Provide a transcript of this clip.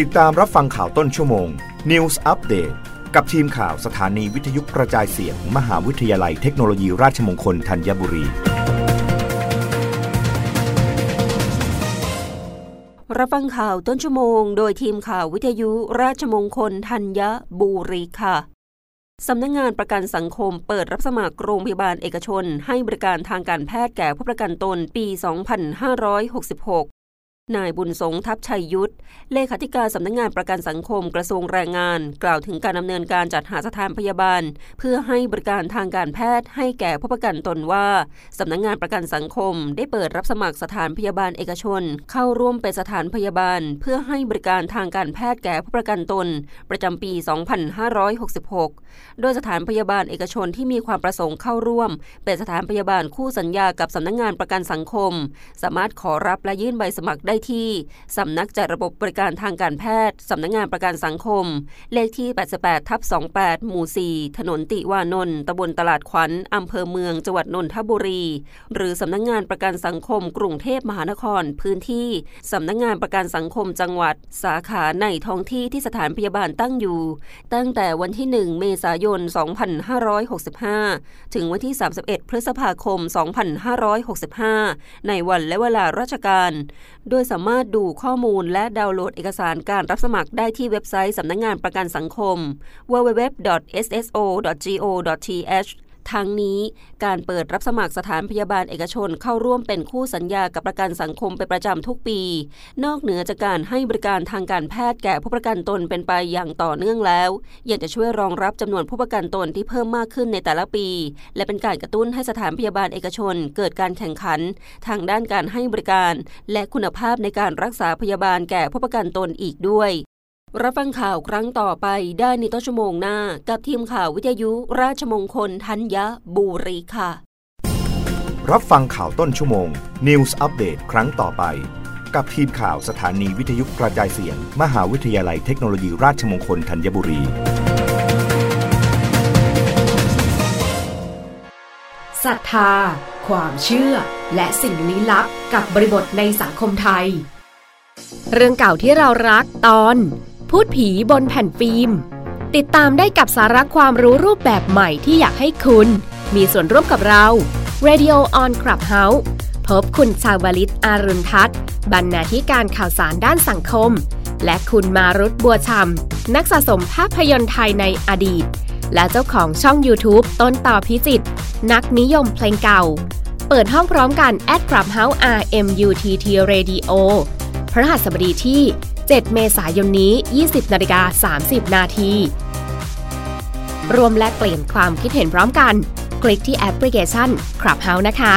ติดตามรับฟังข่าวต้นชั่วโมง News Update กับทีมข่าวสถานีวิทยุกระจายเสียงมหาวิทยาลัยเทคโนโลยีราชมงคลธัญบุรี รับฟังข่าวต้นชั่วโมง โดยทีมข่าววิทยุราชมงคลธัญบุรีค่ะสำนักงงานประกันสังคมเปิดรับสมัครโรงพยาบาลเอกชน ให้บริการทางการแพทย์แก่ผู้ประกันตนปี 2566 นายบุญสงทัพชัยยุทธ เลขาธิการสำนักงงานประกันสังคมกระทรวงแรงงาน กล่าวถึงการดำเนินการจัดหาสถานพยาบาล เพื่อให้บริการทางการแพทย์ให้แก่ผู้ประกันตนว่าสำนักงงานประกันสังคม ได้เปิดรับสมัครสถานพยาบาลเอกชน เข้าร่วมเป็นสถานพยาบาล เพื่อให้บริการทางการแพทย์แก่ผู้ประกันตน ประจำปี 2566 โดยสถานพยาบาลเอกชนที่มีความประสงค์เข้าร่วม เป็นสถานพยาบาลคู่สัญญากับสำนักงงานประกันสังคม สามารถขอรับและยื่นใบสมัครได้ที่ สำนักจัดระบบบริการทางการแพทย์ สำนักงงานประกันสังคม เลขที่ 88ทับ28 หมู่ 4 ถนนติวานนท์ตำบลตลาดขวัญอำเภอเมือง จังหวัดนนทบุรี หรือสำนักงงานประกันสังคม กรุงเทพมหานคร พื้นที่ สำนักงงานประกันสังคมจังหวัด สาขาในท้องที่ที่สถานพยาบาลตั้งอยู่ ตั้งแต่วันที่ 1 เมษายน 2565 ถึงวันที่ 31 พฤษภาคม 2565 ในวันและเวลาราชการ โดยสามารถดูข้อมูลและดาวน์โหลดเอกสารการรับสมัครได้ที่เว็บไซต์สำนักงงานประกันสังคม www.sso.go.th ทั้งนี้การเปิดรับสมัครสถานพยาบาลเอกชนเข้าร่วมเป็นคู่สัญญากับประกันสังคมเป็นประจำทุกปี นอกเหนือจากการให้บริการทางการแพทย์แก่ผู้ประกันตนเป็นไปอย่างต่อเนื่องแล้ว ยังจะช่วยรองรับจำนวนผู้ประกันตนที่เพิ่มมากขึ้นในแต่ละปี และเป็นการกระตุ้นให้สถานพยาบาลเอกชน เกิดการแข่งขัน ทางด้านการให้บริการ และคุณภาพในการรักษาพยาบาลแก่ผู้ประกันตนอีกด้วย รับฟังข่าวครั้งต่อไปได้ในต้นชั่วโมงหน้า กับทีมข่าววิทยุราชมงคลธัญบุรีค่ะ รับฟังข่าวต้นชั่วโมง News อัปเดตครั้งต่อไป กับทีมข่าวสถานีวิทยุกระจายเสียง มหาวิทยาลัยเทคโนโลยีราชมงคลธัญบุรี ศรัทธา ความเชื่อ และสิ่งลี้ลับกับบริบทในสังคมไทย เรื่องเก่าที่เรารักตอน พูดผีบนแผ่นฟิล์ม ติดตามได้กับสาระความรู้รูปแบบใหม่ที่อยากให้คุณ มีส่วนร่วมกับเรา Radio on Clubhouse พบคุณชาวลิตอารุณทัศน์ บรรณาธิการข่าวสารด้านสังคม และคุณมารุตบัวชำนักสะสมภาพยนตร์ไทยในอดีต และเจ้าของช่อง YouTube ต้นต่อพิจิต นักนิยมเพลงเก่า เปิดห้องพร้อมกัน at Clubhouse RMUTT Radio พระหัสบดีที่ 7 เมษายนนี้ 20นาฬิกา30 นาทีรวมและเปลี่ยนความคิดเห็นพร้อมกัน คลิกที่แอปพลิเคชัน Clubhouse นะคะ